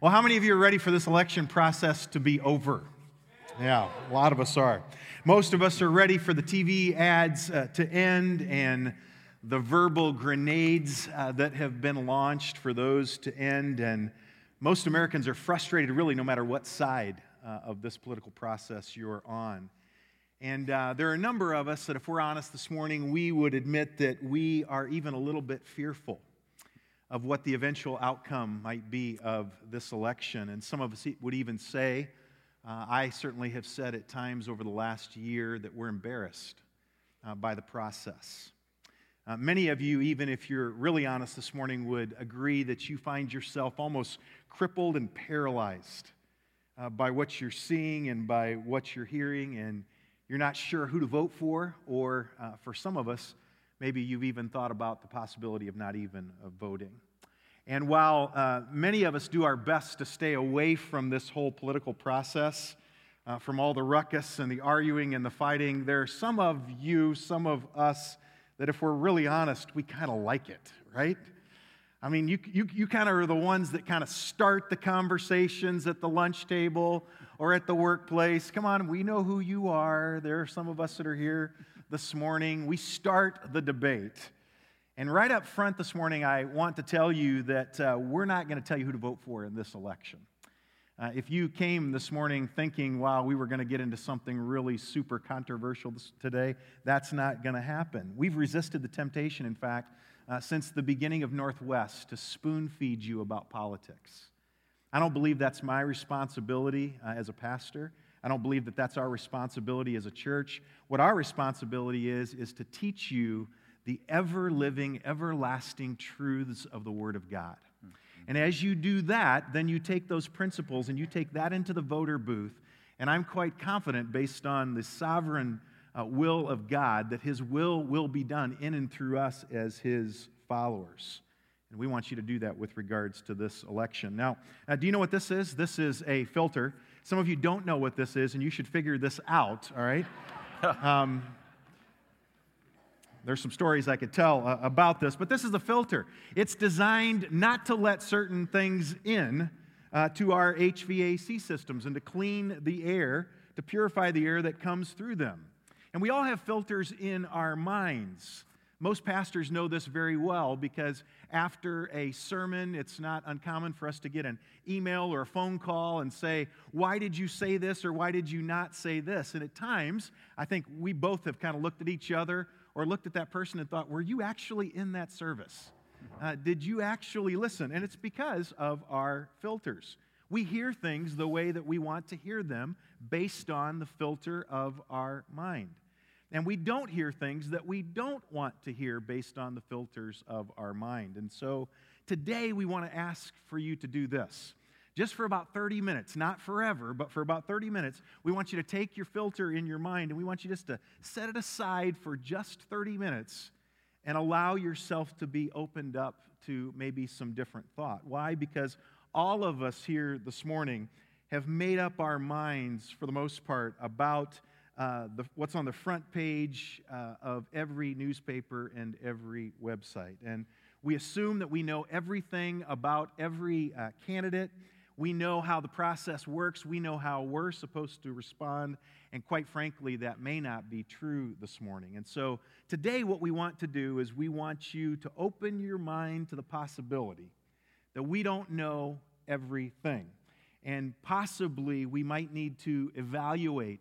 Well, how many of you are ready for this election process to be over? Yeah, a lot of us are. Most of us are ready for the TV ads uh, to end and the verbal grenades uh, that have been launched for those to end. And most Americans are frustrated, really, no matter what side uh, of this political process you're on. And uh, there are a number of us that, if we're honest this morning, we would admit that we are even a little bit fearful of what the eventual outcome might be of this election. And some of us would even say, uh, I certainly have said at times over the last year that we're embarrassed uh, by the process. Uh, many of you, even if you're really honest this morning, would agree that you find yourself almost crippled and paralyzed uh, by what you're seeing and by what you're hearing, and you're not sure who to vote for, or uh, for some of us, maybe you've even thought about the possibility of not even voting. And while uh, many of us do our best to stay away from this whole political process, uh, from all the ruckus and the arguing and the fighting, there are some of you, some of us, that if we're really honest, we kind of like it, right? I mean, you, you, you kind of are the ones that kind of start the conversations at the lunch table or at the workplace. Come on, we know who you are. There are some of us that are here this morning. We start the debate. And right up front this morning, I want to tell you that uh, we're not going to tell you who to vote for in this election. Uh, if you came this morning thinking, wow, we were going to get into something really super controversial today, that's not going to happen. We've resisted the temptation, in fact, uh, since the beginning of Northwest to spoon feed you about politics. I don't believe that's my responsibility uh, as a pastor. I don't believe that that's our responsibility as a church. What our responsibility is, is to teach you the ever living, everlasting truths of the Word of God. And as you do that, then you take those principles and you take that into the voter booth. And I'm quite confident, based on the sovereign uh, will of God, that His will will be done in and through us as His followers. And we want you to do that with regards to this election. Now, uh, do you know what this is? This is a filter. Some of you don't know what this is, and you should figure this out, all right? Um, there's some stories I could tell uh, about this, but this is the filter. It's designed not to let certain things in uh, to our HVAC systems and to clean the air, to purify the air that comes through them. And we all have filters in our minds. Most pastors know this very well because after a sermon, it's not uncommon for us to get an email or a phone call and say, Why did you say this or why did you not say this? And at times, I think we both have kind of looked at each other or looked at that person and thought, were you actually in that service? Uh, did you actually listen? And it's because of our filters. We hear things the way that we want to hear them based on the filter of our mind. And we don't hear things that we don't want to hear based on the filters of our mind. And so today we want to ask for you to do this just for about 30 minutes, not forever, but for about 30 minutes, we want you to take your filter in your mind and we want you just to set it aside for just 30 minutes and allow yourself to be opened up to maybe some different thought. Why? Because all of us here this morning have made up our minds, for the most part, about uh, the, what's on the front page uh, of every newspaper and every website. And we assume that we know everything about every uh, candidate we know how the process works. We know how we're supposed to respond. And quite frankly, that may not be true this morning. And so today, what we want to do is we want you to open your mind to the possibility that we don't know everything. And possibly we might need to evaluate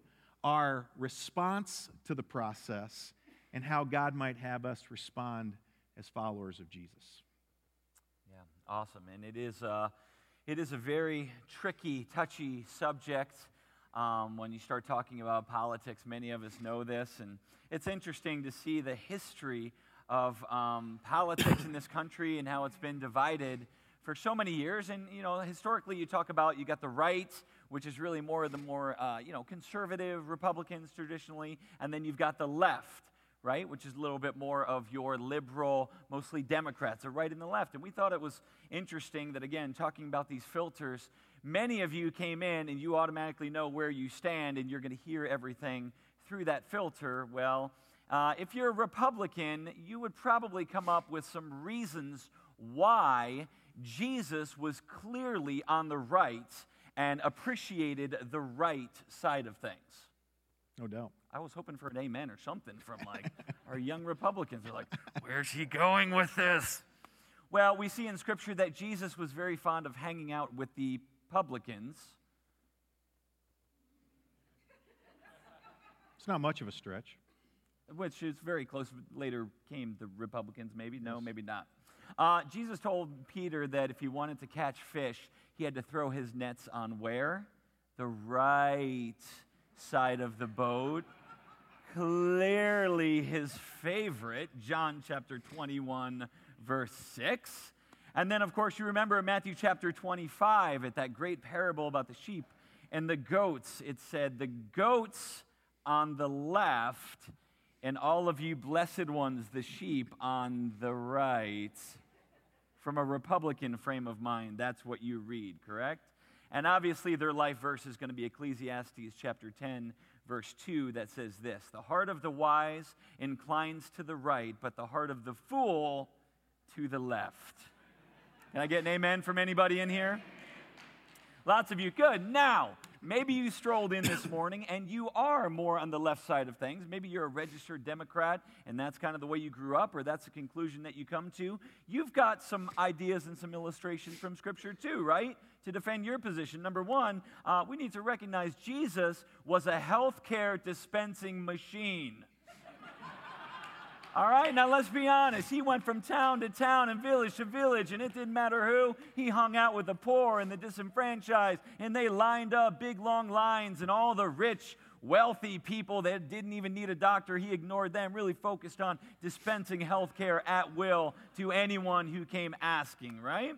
our response to the process and how God might have us respond as followers of Jesus. Yeah, awesome. And it is. Uh it is a very tricky, touchy subject um, when you start talking about politics. Many of us know this, and it's interesting to see the history of um, politics in this country and how it's been divided for so many years. And, you know, historically, you talk about you got the right, which is really more of the more, uh, you know, conservative Republicans traditionally, and then you've got the left right? Which is a little bit more of your liberal, mostly Democrats, the right and the left. And we thought it was interesting that, again, talking about these filters, many of you came in and you automatically know where you stand and you're going to hear everything through that filter. Well, uh, if you're a Republican, you would probably come up with some reasons why Jesus was clearly on the right and appreciated the right side of things. No doubt. I was hoping for an amen or something from like our young Republicans. They're like, where's he going with this? Well, we see in Scripture that Jesus was very fond of hanging out with the publicans. It's not much of a stretch. Which is very close. Later came the Republicans, maybe? No, maybe not. Uh, Jesus told Peter that if he wanted to catch fish, he had to throw his nets on where? The right side of the boat. Clearly his favorite, John chapter 21, verse 6. And then, of course, you remember Matthew chapter 25 at that great parable about the sheep and the goats. It said, The goats on the left, and all of you blessed ones, the sheep on the right. From a Republican frame of mind, that's what you read, correct? And obviously, their life verse is going to be Ecclesiastes chapter 10, verse 2, that says this The heart of the wise inclines to the right, but the heart of the fool to the left. Can I get an amen from anybody in here? Lots of you. Good. Now, maybe you strolled in this morning and you are more on the left side of things. Maybe you're a registered Democrat and that's kind of the way you grew up or that's the conclusion that you come to. You've got some ideas and some illustrations from Scripture too, right? To defend your position. Number one, uh, we need to recognize Jesus was a healthcare dispensing machine. All right, now let's be honest. He went from town to town and village to village, and it didn't matter who. He hung out with the poor and the disenfranchised, and they lined up big long lines, and all the rich, wealthy people that didn't even need a doctor, he ignored them, really focused on dispensing health care at will to anyone who came asking, right?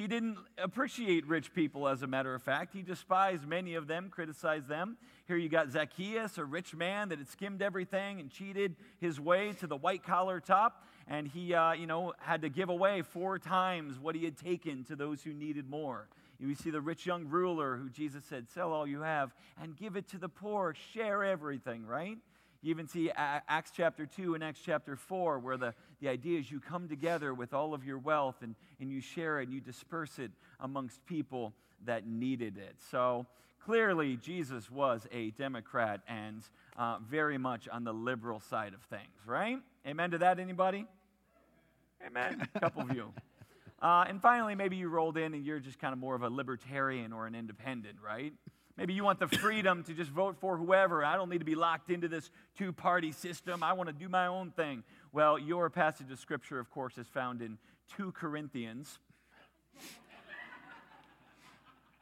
He didn't appreciate rich people, as a matter of fact. He despised many of them, criticized them. Here you got Zacchaeus, a rich man that had skimmed everything and cheated his way to the white collar top. And he, uh, you know, had to give away four times what he had taken to those who needed more. You see the rich young ruler who Jesus said, Sell all you have and give it to the poor, share everything, right? You even see Acts chapter 2 and Acts chapter 4, where the, the idea is you come together with all of your wealth and, and you share it and you disperse it amongst people that needed it. So clearly, Jesus was a Democrat and uh, very much on the liberal side of things, right? Amen to that, anybody? Amen. A couple of you. Uh, and finally, maybe you rolled in and you're just kind of more of a libertarian or an independent, right? Maybe you want the freedom to just vote for whoever. I don't need to be locked into this two party system. I want to do my own thing. Well, your passage of Scripture, of course, is found in 2 Corinthians,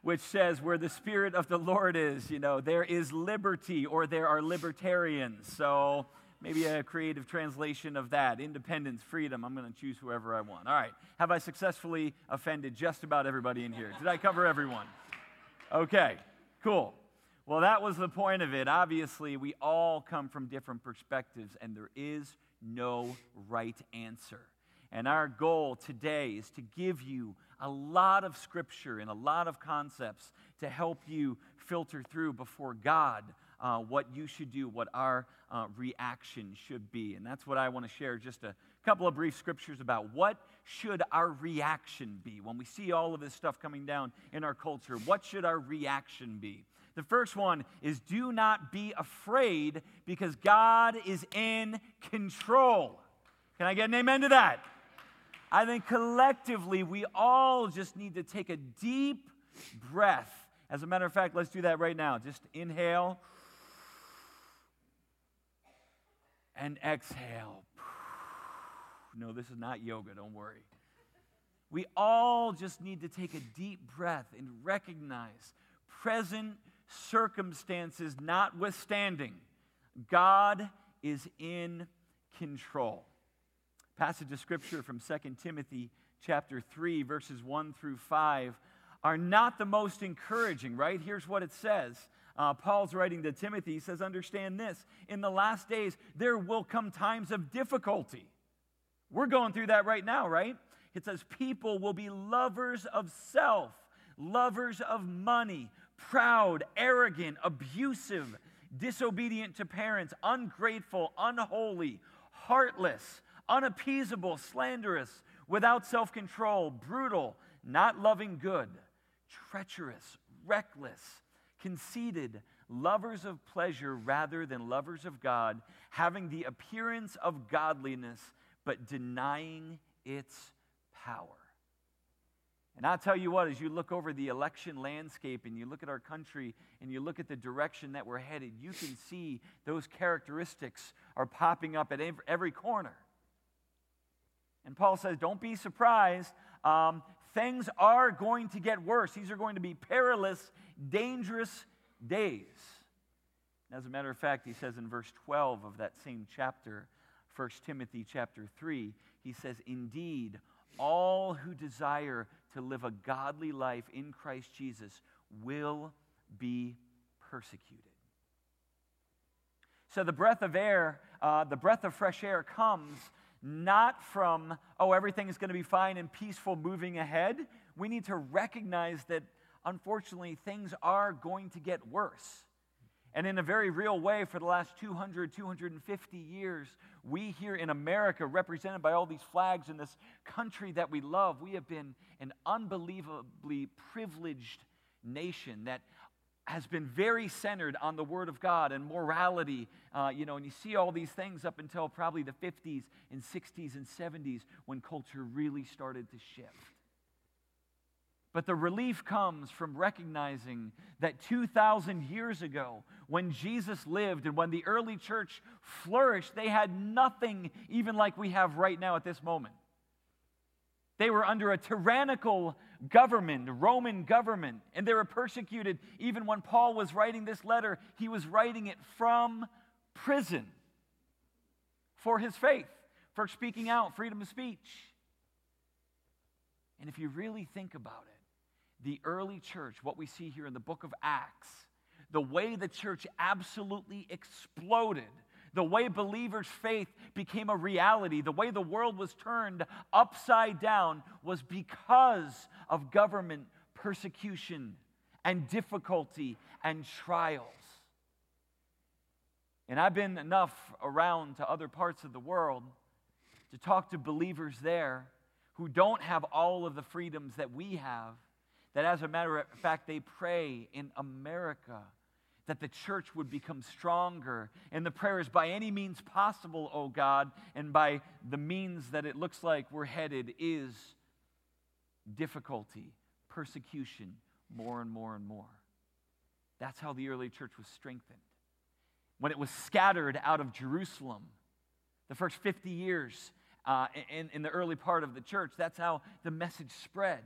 which says, Where the Spirit of the Lord is, you know, there is liberty or there are libertarians. So maybe a creative translation of that independence, freedom. I'm going to choose whoever I want. All right. Have I successfully offended just about everybody in here? Did I cover everyone? Okay. Cool. Well, that was the point of it. Obviously, we all come from different perspectives, and there is no right answer. And our goal today is to give you a lot of scripture and a lot of concepts to help you filter through before God uh, what you should do, what our uh, reaction should be. And that's what I want to share just a couple of brief scriptures about what should our reaction be when we see all of this stuff coming down in our culture? What should our reaction be? The first one is do not be afraid because God is in control. Can I get an amen to that? I think collectively we all just need to take a deep breath. As a matter of fact, let's do that right now. Just inhale and exhale. No, this is not yoga, don't worry. We all just need to take a deep breath and recognize present circumstances notwithstanding, God is in control. Passage of scripture from 2 Timothy chapter 3 verses 1 through 5 are not the most encouraging, right? Here's what it says. Uh, Paul's writing to Timothy. He says, Understand this. In the last days, there will come times of difficulty. We're going through that right now, right? It says, People will be lovers of self, lovers of money, proud, arrogant, abusive, disobedient to parents, ungrateful, unholy, heartless, unappeasable, slanderous without self control, brutal, not loving good, treacherous, reckless, conceited, lovers of pleasure rather than lovers of God, having the appearance of godliness, but denying its power. And I'll tell you what, as you look over the election landscape and you look at our country and you look at the direction that we're headed, you can see those characteristics are popping up at every corner. And Paul says, don't be surprised. Um, things are going to get worse. These are going to be perilous, dangerous days. As a matter of fact, he says in verse 12 of that same chapter, 1 Timothy chapter 3, he says, Indeed, all who desire to live a godly life in Christ Jesus will be persecuted. So the breath of air, uh, the breath of fresh air comes not from, oh, everything is going to be fine and peaceful moving ahead. We need to recognize that unfortunately things are going to get worse. And in a very real way, for the last 200, 250 years, we here in America, represented by all these flags in this country that we love, we have been an unbelievably privileged nation that has been very centered on the Word of God and morality. Uh, you know, and you see all these things up until probably the 50s and 60s and 70s when culture really started to shift. But the relief comes from recognizing that 2,000 years ago, when Jesus lived and when the early church flourished, they had nothing even like we have right now at this moment. They were under a tyrannical government, Roman government, and they were persecuted. Even when Paul was writing this letter, he was writing it from prison for his faith, for speaking out, freedom of speech. And if you really think about it, the early church, what we see here in the book of Acts, the way the church absolutely exploded the way believers' faith became a reality, the way the world was turned upside down was because of government persecution and difficulty and trials. And I've been enough around to other parts of the world to talk to believers there who don't have all of the freedoms that we have, that as a matter of fact, they pray in America that the church would become stronger. And the prayer is by any means possible, O God, and by the means that it looks like we're headed is difficulty, persecution, more and more and more. That's how the early church was strengthened. When it was scattered out of Jerusalem, the first 50 years uh, in, in the early part of the church, that's how the message spread.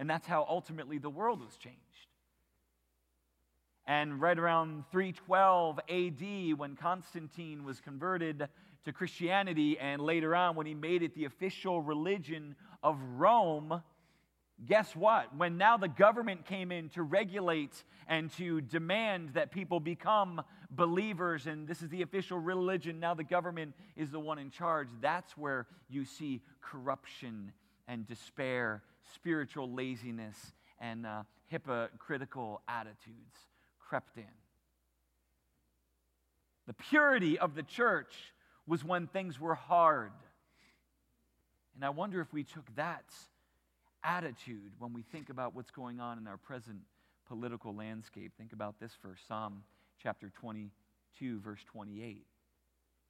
And that's how ultimately the world was changed. And right around 312 AD, when Constantine was converted to Christianity, and later on when he made it the official religion of Rome, guess what? When now the government came in to regulate and to demand that people become believers, and this is the official religion, now the government is the one in charge, that's where you see corruption and despair, spiritual laziness, and uh, hypocritical attitudes crept in. The purity of the church was when things were hard. And I wonder if we took that attitude when we think about what's going on in our present political landscape. Think about this verse, Psalm chapter 22, verse 28.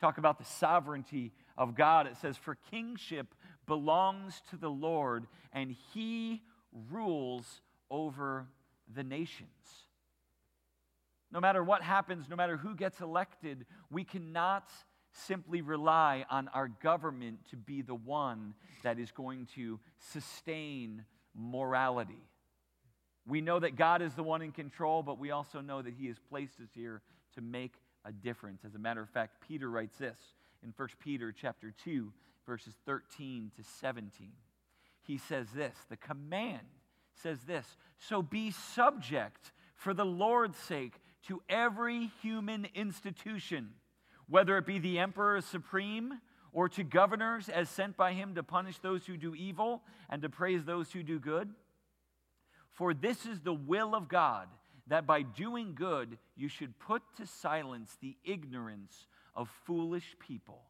Talk about the sovereignty of God. It says, For kingship belongs to the Lord, and he rules over the nations. No matter what happens, no matter who gets elected, we cannot simply rely on our government to be the one that is going to sustain morality. We know that God is the one in control, but we also know that He has placed us here to make a difference. As a matter of fact, Peter writes this in 1 Peter chapter 2, verses 13 to 17. He says this, the command says this, so be subject for the Lord's sake to every human institution, whether it be the emperor supreme or to governors as sent by him to punish those who do evil and to praise those who do good. For this is the will of God, that by doing good you should put to silence the ignorance of foolish people.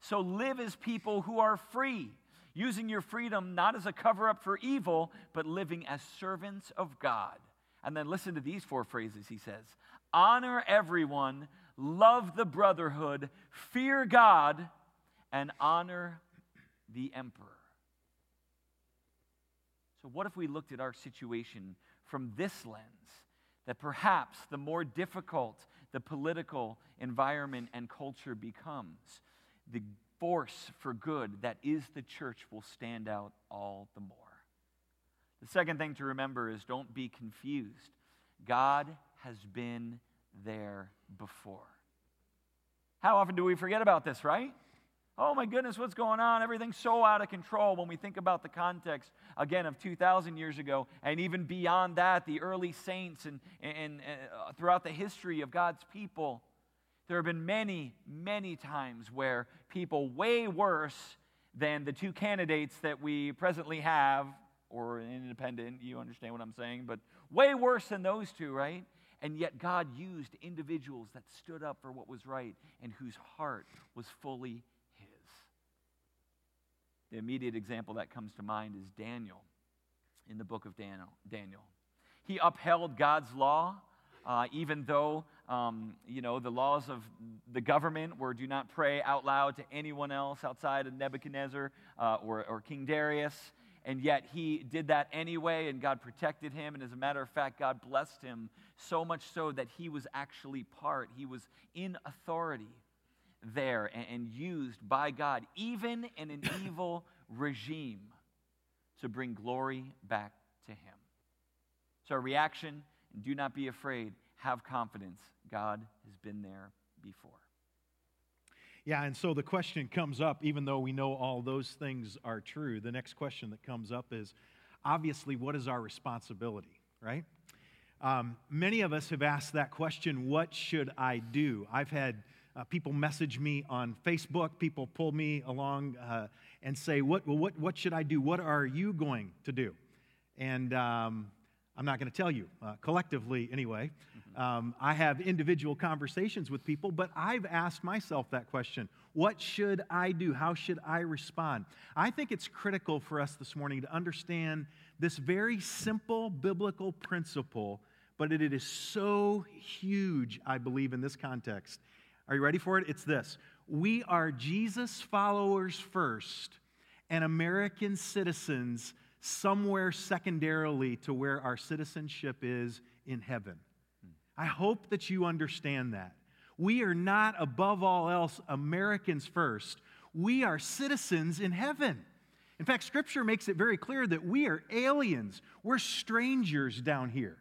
So live as people who are free using your freedom not as a cover up for evil, but living as servants of God. And then listen to these four phrases he says honor everyone, love the brotherhood, fear God, and honor the emperor. So, what if we looked at our situation from this lens? That perhaps the more difficult the political environment and culture becomes, the force for good that is the church will stand out all the more. The second thing to remember is don't be confused. God has been there before. How often do we forget about this, right? Oh my goodness, what's going on? Everything's so out of control when we think about the context, again, of 2,000 years ago, and even beyond that, the early saints and, and, and uh, throughout the history of God's people. There have been many, many times where people way worse than the two candidates that we presently have, or independent, you understand what I'm saying, but way worse than those two, right? And yet God used individuals that stood up for what was right and whose heart was fully the immediate example that comes to mind is Daniel in the book of Daniel. Daniel. He upheld God's law, uh, even though um, you know the laws of the government were do not pray out loud to anyone else outside of Nebuchadnezzar uh, or, or King Darius. And yet he did that anyway, and God protected him. And as a matter of fact, God blessed him so much so that he was actually part, he was in authority there and, and used by God, even in an evil regime, to bring glory back to Him. So, a reaction, do not be afraid, have confidence. God has been there before. Yeah, and so the question comes up, even though we know all those things are true, the next question that comes up is obviously, what is our responsibility, right? Um, many of us have asked that question what should I do? I've had uh, people message me on Facebook. People pull me along uh, and say, what, well, what, what should I do? What are you going to do? And um, I'm not going to tell you, uh, collectively anyway. Mm-hmm. Um, I have individual conversations with people, but I've asked myself that question What should I do? How should I respond? I think it's critical for us this morning to understand this very simple biblical principle, but it is so huge, I believe, in this context. Are you ready for it? It's this We are Jesus followers first and American citizens somewhere secondarily to where our citizenship is in heaven. I hope that you understand that. We are not, above all else, Americans first. We are citizens in heaven. In fact, Scripture makes it very clear that we are aliens. We're strangers down here.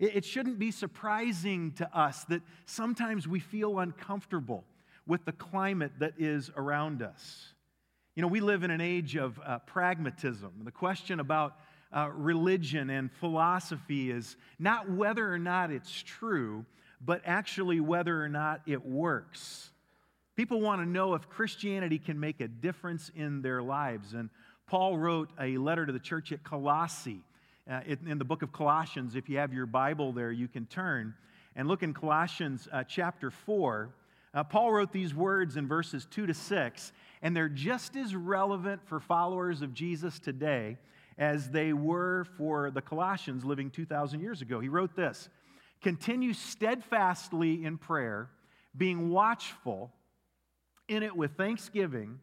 It shouldn't be surprising to us that sometimes we feel uncomfortable with the climate that is around us. You know, we live in an age of uh, pragmatism. The question about uh, religion and philosophy is not whether or not it's true, but actually whether or not it works. People want to know if Christianity can make a difference in their lives. And Paul wrote a letter to the church at Colossae uh, in the book of Colossians, if you have your Bible there, you can turn and look in Colossians uh, chapter 4. Uh, Paul wrote these words in verses 2 to 6, and they're just as relevant for followers of Jesus today as they were for the Colossians living 2,000 years ago. He wrote this Continue steadfastly in prayer, being watchful in it with thanksgiving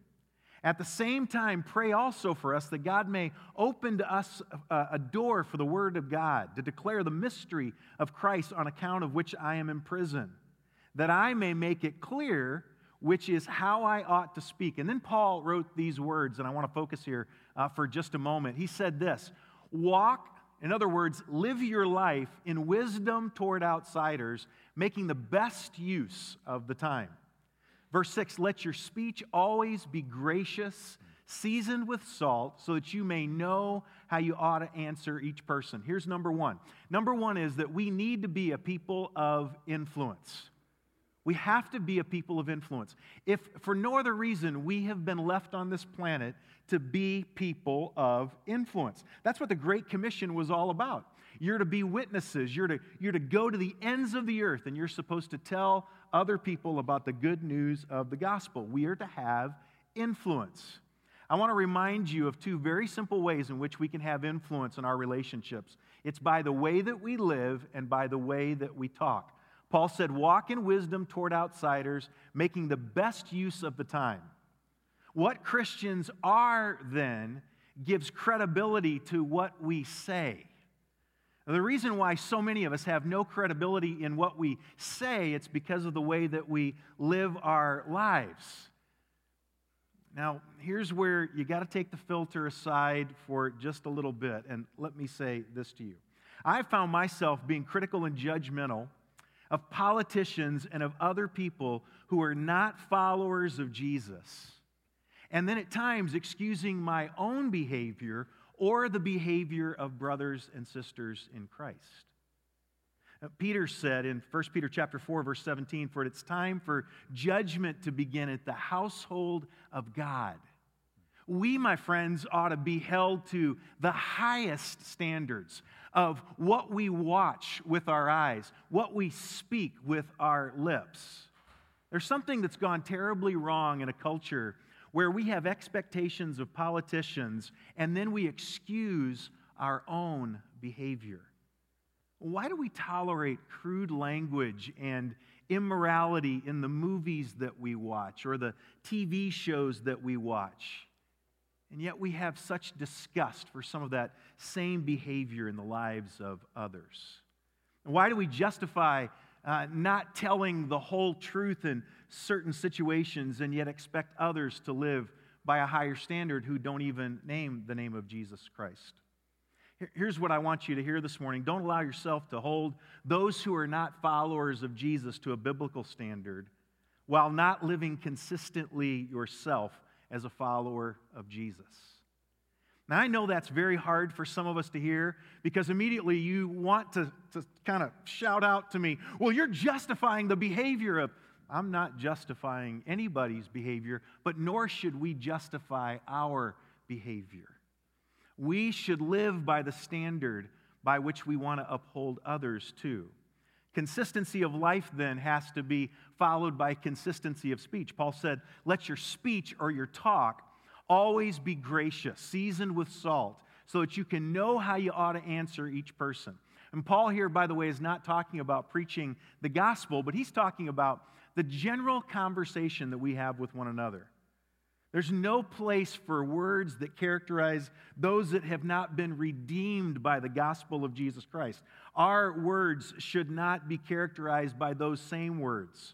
at the same time, pray also for us that God may open to us a door for the Word of God to declare the mystery of Christ on account of which I am in prison, that I may make it clear which is how I ought to speak. And then Paul wrote these words, and I want to focus here uh, for just a moment. He said this Walk, in other words, live your life in wisdom toward outsiders, making the best use of the time Verse 6 Let your speech always be gracious, seasoned with salt, so that you may know how you ought to answer each person. Here's number one. Number one is that we need to be a people of influence. We have to be a people of influence. If for no other reason we have been left on this planet to be people of influence. That's what the Great Commission was all about. You're to be witnesses. You're to, you're to go to the ends of the earth, and you're supposed to tell other people about the good news of the gospel. We are to have influence. I want to remind you of two very simple ways in which we can have influence in our relationships. It's by the way that we live and by the way that we talk. Paul said, Walk in wisdom toward outsiders, making the best use of the time. What Christians are then gives credibility to what we say. The reason why so many of us have no credibility in what we say, it's because of the way that we live our lives. Now, here's where you got to take the filter aside for just a little bit, and let me say this to you. I found myself being critical and judgmental of politicians and of other people who are not followers of Jesus. And then at times excusing my own behavior or the behavior of brothers and sisters in Christ. Peter said in 1 Peter chapter 4 verse 17 for it's time for judgment to begin at the household of God. We, my friends, ought to be held to the highest standards of what we watch with our eyes, what we speak with our lips. There's something that's gone terribly wrong in a culture where we have expectations of politicians and then we excuse our own behavior. Why do we tolerate crude language and immorality in the movies that we watch or the TV shows that we watch? And yet we have such disgust for some of that same behavior in the lives of others. Why do we justify uh, not telling the whole truth in certain situations and yet expect others to live by a higher standard who don't even name the name of Jesus Christ. Here's what I want you to hear this morning. Don't allow yourself to hold those who are not followers of Jesus to a biblical standard while not living consistently yourself as a follower of Jesus. Now, I know that's very hard for some of us to hear because immediately you want to, to kind of shout out to me, well, you're justifying the behavior of I'm not justifying anybody's behavior, but nor should we justify our behavior. We should live by the standard by which we want to uphold others too. Consistency of life then has to be followed by consistency of speech. Paul said, Let your speech or your talk always be gracious, seasoned with salt, so that you can know how you ought to answer each person. And Paul here, by the way, is not talking about preaching the gospel, but he's talking about the general conversation that we have with one another. There's no place for words that characterize those that have not been redeemed by the gospel of Jesus Christ. Our words should not be characterized by those same words.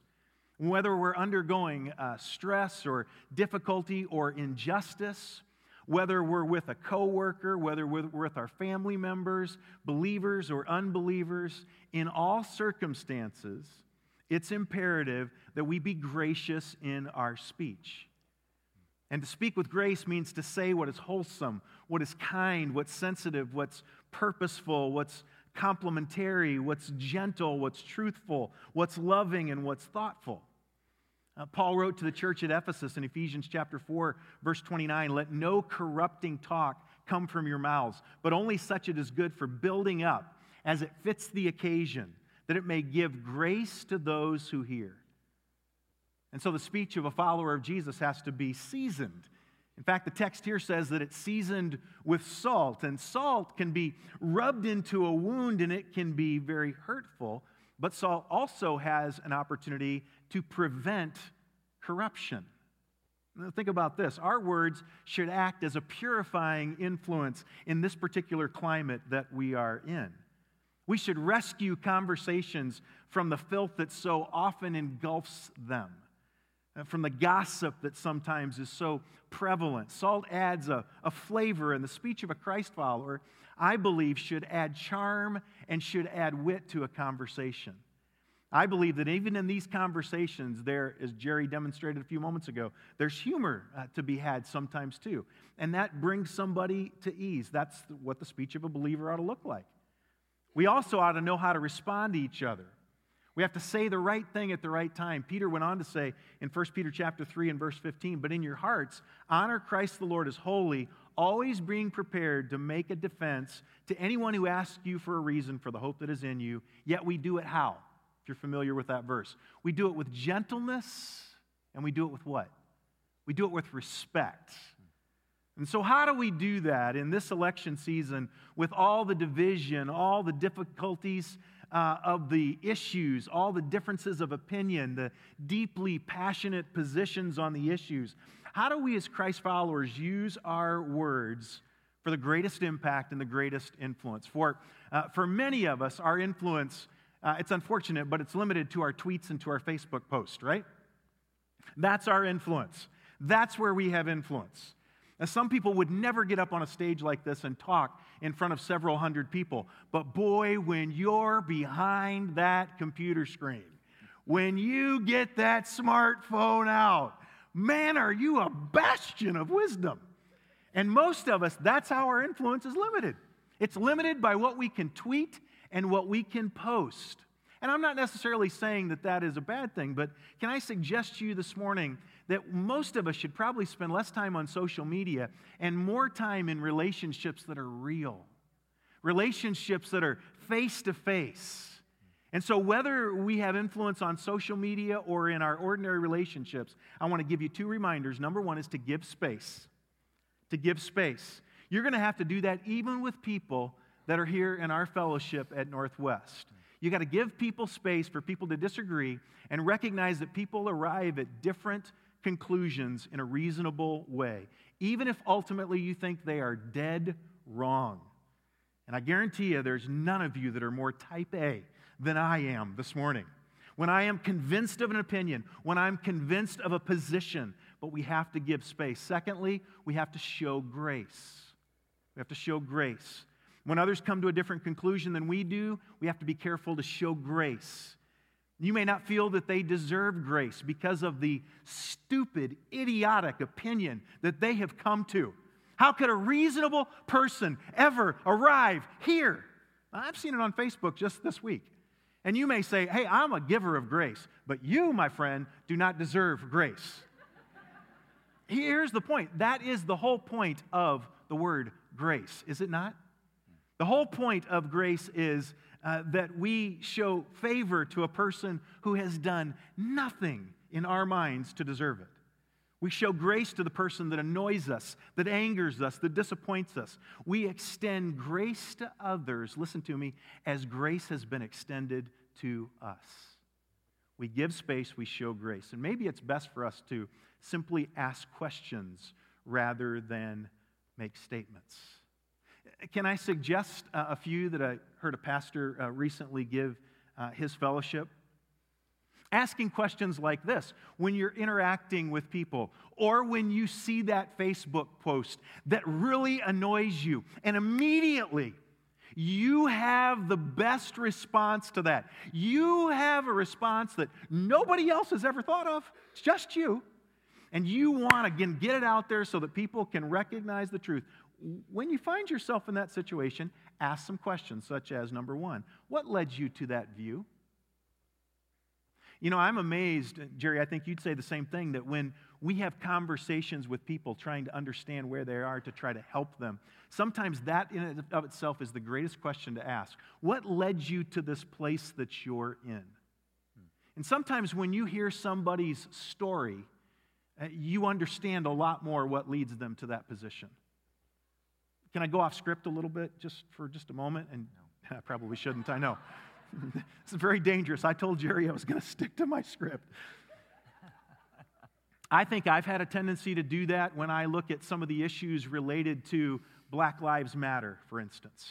Whether we're undergoing uh, stress or difficulty or injustice, whether we're with a coworker, whether we're with our family members, believers or unbelievers, in all circumstances, it's imperative that we be gracious in our speech. And to speak with grace means to say what is wholesome, what is kind, what's sensitive, what's purposeful, what's complimentary, what's gentle, what's truthful, what's loving, and what's thoughtful. Uh, Paul wrote to the church at Ephesus in Ephesians chapter 4, verse 29 Let no corrupting talk come from your mouths, but only such it is good for building up as it fits the occasion that it may give grace to those who hear. And so the speech of a follower of Jesus has to be seasoned. In fact, the text here says that it's seasoned with salt, and salt can be rubbed into a wound and it can be very hurtful. But salt also has an opportunity to prevent corruption. Now think about this. Our words should act as a purifying influence in this particular climate that we are in. We should rescue conversations from the filth that so often engulfs them, from the gossip that sometimes is so prevalent. Salt adds a, a flavor, and the speech of a Christ follower, I believe, should add charm and should add wit to a conversation. I believe that even in these conversations, there, as Jerry demonstrated a few moments ago, there's humor uh, to be had sometimes too. And that brings somebody to ease. That's what the speech of a believer ought to look like. We also ought to know how to respond to each other. We have to say the right thing at the right time. Peter went on to say in 1 Peter chapter 3 and verse 15, "But in your hearts honor Christ the Lord as holy, always being prepared to make a defense to anyone who asks you for a reason for the hope that is in you. Yet we do it how? If you're familiar with that verse. We do it with gentleness and we do it with what? We do it with respect. And so, how do we do that in this election season with all the division, all the difficulties uh, of the issues, all the differences of opinion, the deeply passionate positions on the issues? How do we, as Christ followers, use our words for the greatest impact and the greatest influence? For, uh, for many of us, our influence, uh, it's unfortunate, but it's limited to our tweets and to our Facebook post, right? That's our influence. That's where we have influence. Now, some people would never get up on a stage like this and talk in front of several hundred people. But boy, when you're behind that computer screen, when you get that smartphone out, man, are you a bastion of wisdom. And most of us, that's how our influence is limited. It's limited by what we can tweet and what we can post. And I'm not necessarily saying that that is a bad thing, but can I suggest to you this morning that most of us should probably spend less time on social media and more time in relationships that are real, relationships that are face to face. And so, whether we have influence on social media or in our ordinary relationships, I want to give you two reminders. Number one is to give space. To give space. You're going to have to do that even with people that are here in our fellowship at Northwest. You got to give people space for people to disagree and recognize that people arrive at different conclusions in a reasonable way, even if ultimately you think they are dead wrong. And I guarantee you, there's none of you that are more type A than I am this morning. When I am convinced of an opinion, when I'm convinced of a position, but we have to give space. Secondly, we have to show grace. We have to show grace. When others come to a different conclusion than we do, we have to be careful to show grace. You may not feel that they deserve grace because of the stupid, idiotic opinion that they have come to. How could a reasonable person ever arrive here? I've seen it on Facebook just this week. And you may say, hey, I'm a giver of grace, but you, my friend, do not deserve grace. Here's the point that is the whole point of the word grace, is it not? The whole point of grace is uh, that we show favor to a person who has done nothing in our minds to deserve it. We show grace to the person that annoys us, that angers us, that disappoints us. We extend grace to others, listen to me, as grace has been extended to us. We give space, we show grace. And maybe it's best for us to simply ask questions rather than make statements. Can I suggest uh, a few that I heard a pastor uh, recently give uh, his fellowship? Asking questions like this when you're interacting with people, or when you see that Facebook post that really annoys you, and immediately you have the best response to that. You have a response that nobody else has ever thought of, it's just you. And you want to again get it out there so that people can recognize the truth when you find yourself in that situation, ask some questions, such as number one, what led you to that view? You know, I'm amazed, Jerry, I think you'd say the same thing that when we have conversations with people trying to understand where they are to try to help them, sometimes that in and of itself is the greatest question to ask. What led you to this place that you're in? And sometimes when you hear somebody's story, uh, you understand a lot more what leads them to that position. Can I go off script a little bit just for just a moment? And no. I probably shouldn't, I know. this is very dangerous. I told Jerry I was going to stick to my script. I think I've had a tendency to do that when I look at some of the issues related to Black Lives Matter, for instance.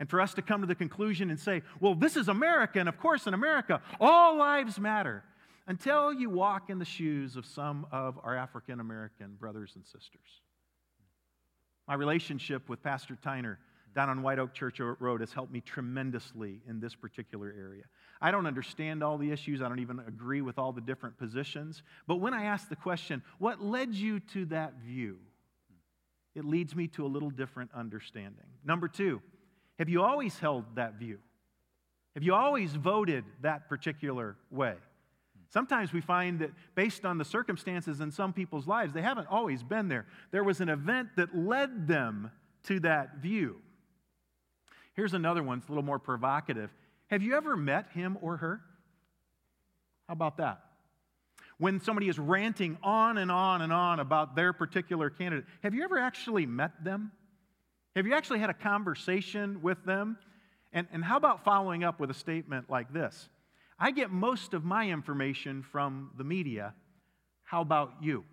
And for us to come to the conclusion and say, well, this is America, and of course, in America, all lives matter, until you walk in the shoes of some of our African American brothers and sisters. My relationship with Pastor Tyner down on White Oak Church Road has helped me tremendously in this particular area. I don't understand all the issues, I don't even agree with all the different positions. But when I ask the question, what led you to that view? It leads me to a little different understanding. Number two, have you always held that view? Have you always voted that particular way? Sometimes we find that based on the circumstances in some people's lives, they haven't always been there. There was an event that led them to that view. Here's another one, it's a little more provocative. Have you ever met him or her? How about that? when somebody is ranting on and on and on about their particular candidate, have you ever actually met them? Have you actually had a conversation with them? And, and how about following up with a statement like this? I get most of my information from the media. How about you?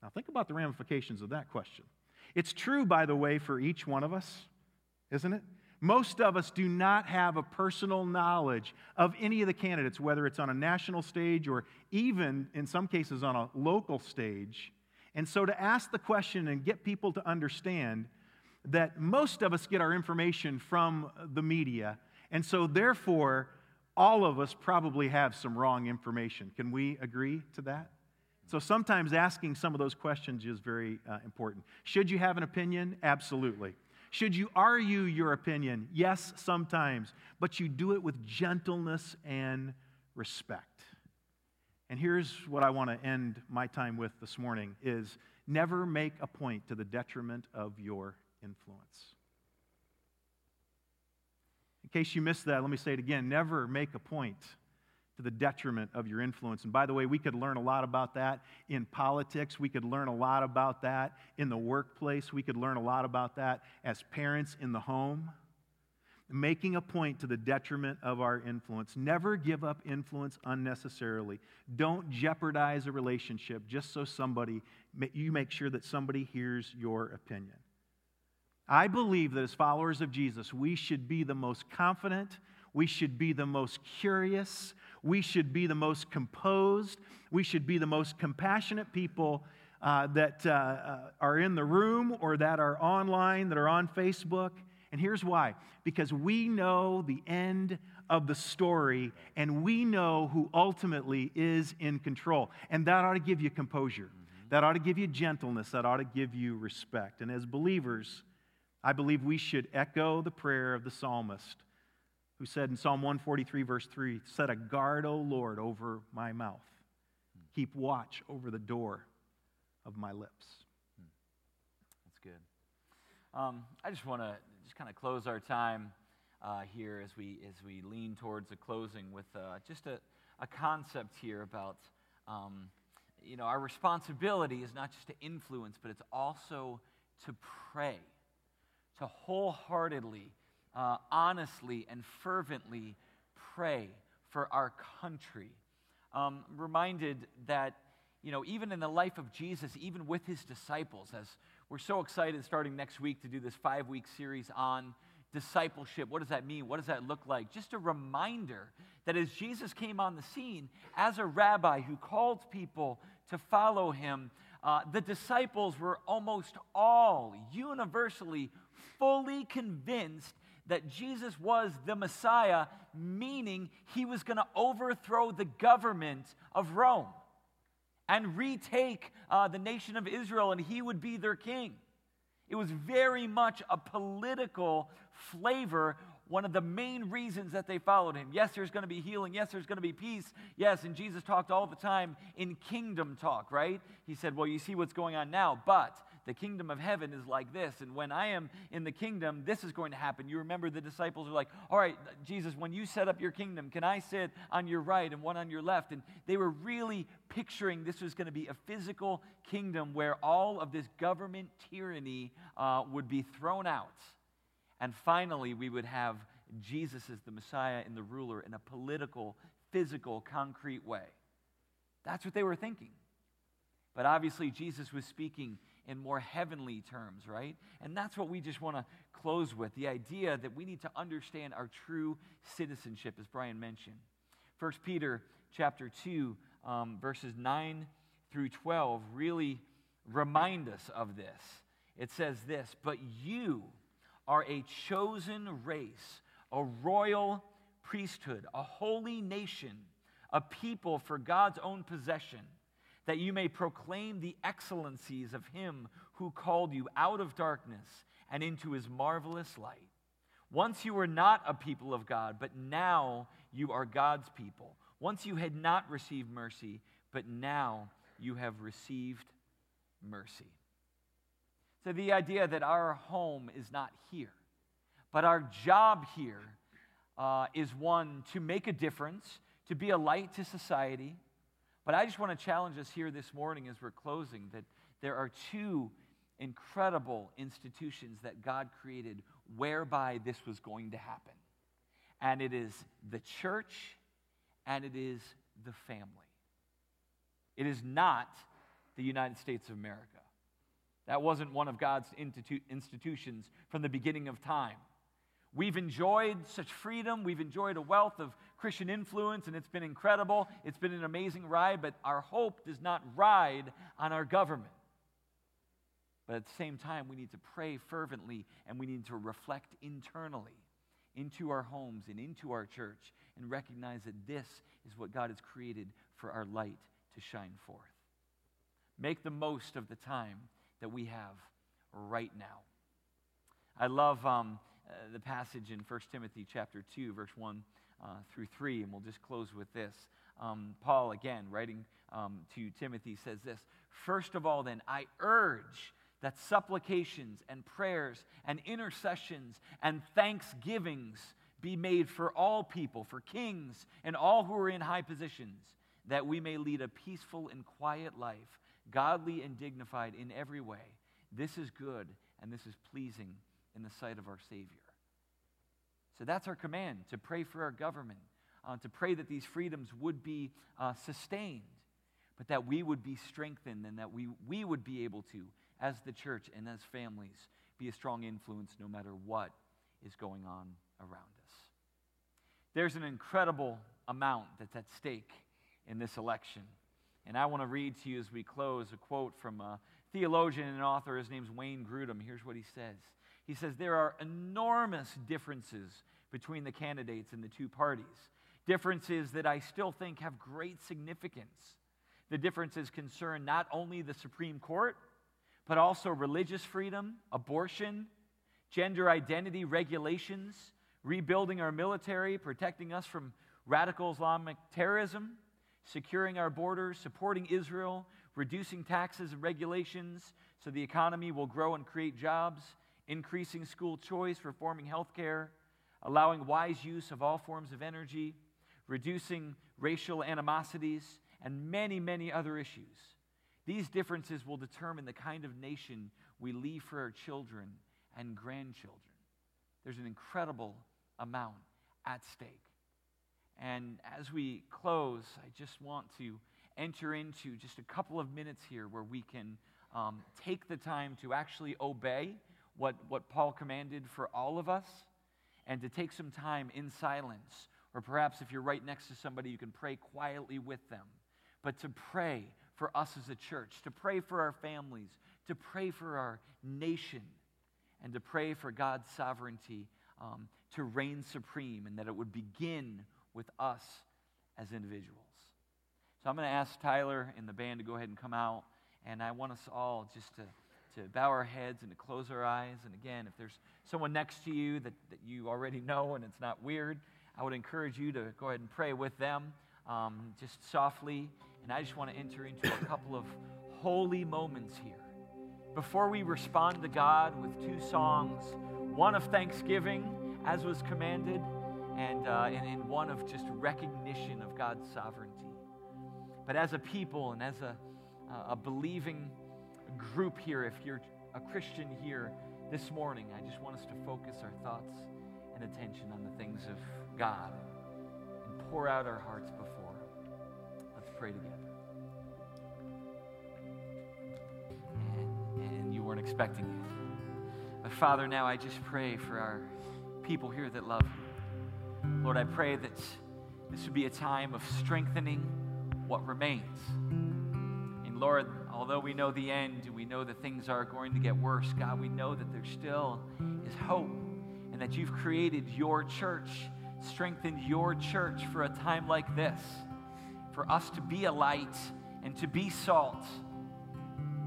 Now, think about the ramifications of that question. It's true, by the way, for each one of us, isn't it? Most of us do not have a personal knowledge of any of the candidates, whether it's on a national stage or even, in some cases, on a local stage. And so, to ask the question and get people to understand that most of us get our information from the media, and so therefore, all of us probably have some wrong information. Can we agree to that? So sometimes asking some of those questions is very uh, important. Should you have an opinion? Absolutely. Should you argue your opinion? Yes, sometimes, but you do it with gentleness and respect. And here's what I want to end my time with this morning is never make a point to the detriment of your influence. In case you missed that, let me say it again. Never make a point to the detriment of your influence. And by the way, we could learn a lot about that in politics. We could learn a lot about that in the workplace. We could learn a lot about that as parents in the home. Making a point to the detriment of our influence. Never give up influence unnecessarily. Don't jeopardize a relationship just so somebody, you make sure that somebody hears your opinion. I believe that as followers of Jesus, we should be the most confident, we should be the most curious, we should be the most composed. We should be the most compassionate people uh, that uh, uh, are in the room or that are online, that are on Facebook. And here's why because we know the end of the story and we know who ultimately is in control. And that ought to give you composure, mm-hmm. that ought to give you gentleness, that ought to give you respect. And as believers, I believe we should echo the prayer of the psalmist who said in Psalm 143, verse 3, Set a guard, O Lord, over my mouth. Keep watch over the door of my lips. That's good. Um, I just want to just kind of close our time uh, here as we, as we lean towards a closing with uh, just a, a concept here about, um, you know, our responsibility is not just to influence, but it's also to pray, to wholeheartedly uh, honestly and fervently pray for our country. Um, reminded that, you know, even in the life of Jesus, even with his disciples, as we're so excited starting next week to do this five week series on discipleship. What does that mean? What does that look like? Just a reminder that as Jesus came on the scene as a rabbi who called people to follow him, uh, the disciples were almost all universally fully convinced that Jesus was the Messiah, meaning he was going to overthrow the government of Rome and retake uh, the nation of Israel, and he would be their king. It was very much a political flavor, one of the main reasons that they followed him. Yes, there's going to be healing. Yes, there's going to be peace. Yes, and Jesus talked all the time in kingdom talk, right? He said, Well, you see what's going on now, but the kingdom of heaven is like this. And when I am in the kingdom, this is going to happen. You remember the disciples are like, All right, Jesus, when you set up your kingdom, can I sit on your right and one on your left? And they were really picturing this was going to be a physical kingdom where all of this government tyranny uh, would be thrown out. And finally, we would have Jesus as the Messiah and the ruler in a political, physical, concrete way. That's what they were thinking. But obviously, Jesus was speaking in more heavenly terms, right? And that's what we just want to close with the idea that we need to understand our true citizenship, as Brian mentioned. 1 Peter chapter 2, um, verses 9 through 12 really remind us of this. It says this, but you are a chosen race, a royal priesthood, a holy nation, a people for God's own possession that you may proclaim the excellencies of him who called you out of darkness and into his marvelous light. Once you were not a people of God, but now you are God's people. Once you had not received mercy, but now you have received mercy. So the idea that our home is not here, but our job here uh, is one to make a difference, to be a light to society But I just want to challenge us here this morning as we're closing that there are two incredible institutions that God created whereby this was going to happen. And it is the church and it is the family. It is not the United States of America. That wasn't one of God's institu- institutions from the beginning of time. We've enjoyed such freedom. We've enjoyed a wealth of Christian influence, and it's been incredible. It's been an amazing ride, but our hope does not ride on our government. But at the same time, we need to pray fervently and we need to reflect internally into our homes and into our church and recognize that this is what God has created for our light to shine forth. Make the most of the time that we have right now. I love um, uh, the passage in 1 Timothy chapter 2, verse 1 uh, through 3, and we'll just close with this. Um, Paul, again, writing um, to Timothy, says this First of all, then, I urge that supplications and prayers and intercessions and thanksgivings be made for all people, for kings and all who are in high positions, that we may lead a peaceful and quiet life, godly and dignified in every way. This is good and this is pleasing in the sight of our Savior. So that's our command to pray for our government, uh, to pray that these freedoms would be uh, sustained, but that we would be strengthened and that we, we would be able to, as the church and as families, be a strong influence no matter what is going on around us. There's an incredible amount that's at stake in this election. And I want to read to you as we close a quote from a theologian and author. His name's Wayne Grudem. Here's what he says He says, There are enormous differences between the candidates in the two parties, differences that I still think have great significance. The differences concern not only the Supreme Court, but also religious freedom, abortion, gender identity regulations, rebuilding our military, protecting us from radical Islamic terrorism, securing our borders, supporting Israel, reducing taxes and regulations so the economy will grow and create jobs, increasing school choice, reforming healthcare, allowing wise use of all forms of energy, reducing racial animosities, and many, many other issues. These differences will determine the kind of nation we leave for our children and grandchildren. There's an incredible amount at stake. And as we close, I just want to enter into just a couple of minutes here where we can um, take the time to actually obey what, what Paul commanded for all of us and to take some time in silence. Or perhaps if you're right next to somebody, you can pray quietly with them. But to pray for us as a church, to pray for our families, to pray for our nation, and to pray for God's sovereignty um, to reign supreme and that it would begin with us as individuals. So I'm going to ask Tyler and the band to go ahead and come out, and I want us all just to, to bow our heads and to close our eyes. And again, if there's someone next to you that, that you already know and it's not weird, I would encourage you to go ahead and pray with them um, just softly. And I just want to enter into a couple of holy moments here. Before we respond to God with two songs, one of thanksgiving as was commanded, and, uh, and, and one of just recognition of God's sovereignty. But as a people and as a, a believing group here, if you're a Christian here this morning, I just want us to focus our thoughts and attention on the things of God and pour out our hearts before. Him. Let's pray together. And, and you weren't expecting it. But Father, now I just pray for our people here that love you. Lord, I pray that this would be a time of strengthening what remains. And Lord, although we know the end, and we know that things are going to get worse, God, we know that there still is hope and that you've created your church, strengthened your church for a time like this, for us to be a light and to be salt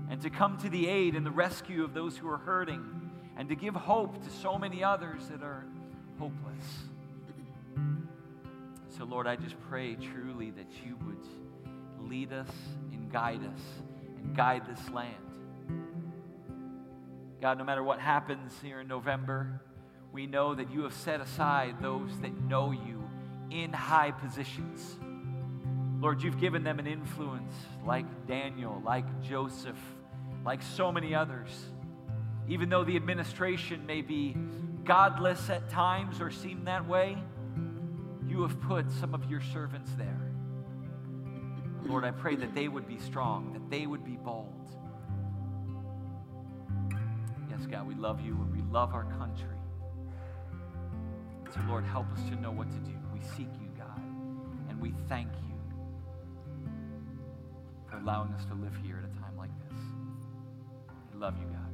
and to come to the aid and the rescue of those who are hurting and to give hope to so many others that are hopeless. So, Lord, I just pray truly that you would lead us and guide us and guide this land. God, no matter what happens here in November, we know that you have set aside those that know you in high positions. Lord, you've given them an influence like Daniel, like Joseph, like so many others. Even though the administration may be godless at times or seem that way, you have put some of your servants there. Lord, I pray that they would be strong, that they would be bold. Yes, God, we love you and we love our country. So, Lord, help us to know what to do. We seek you, God, and we thank you for allowing us to live here at a time like this. We love you, God.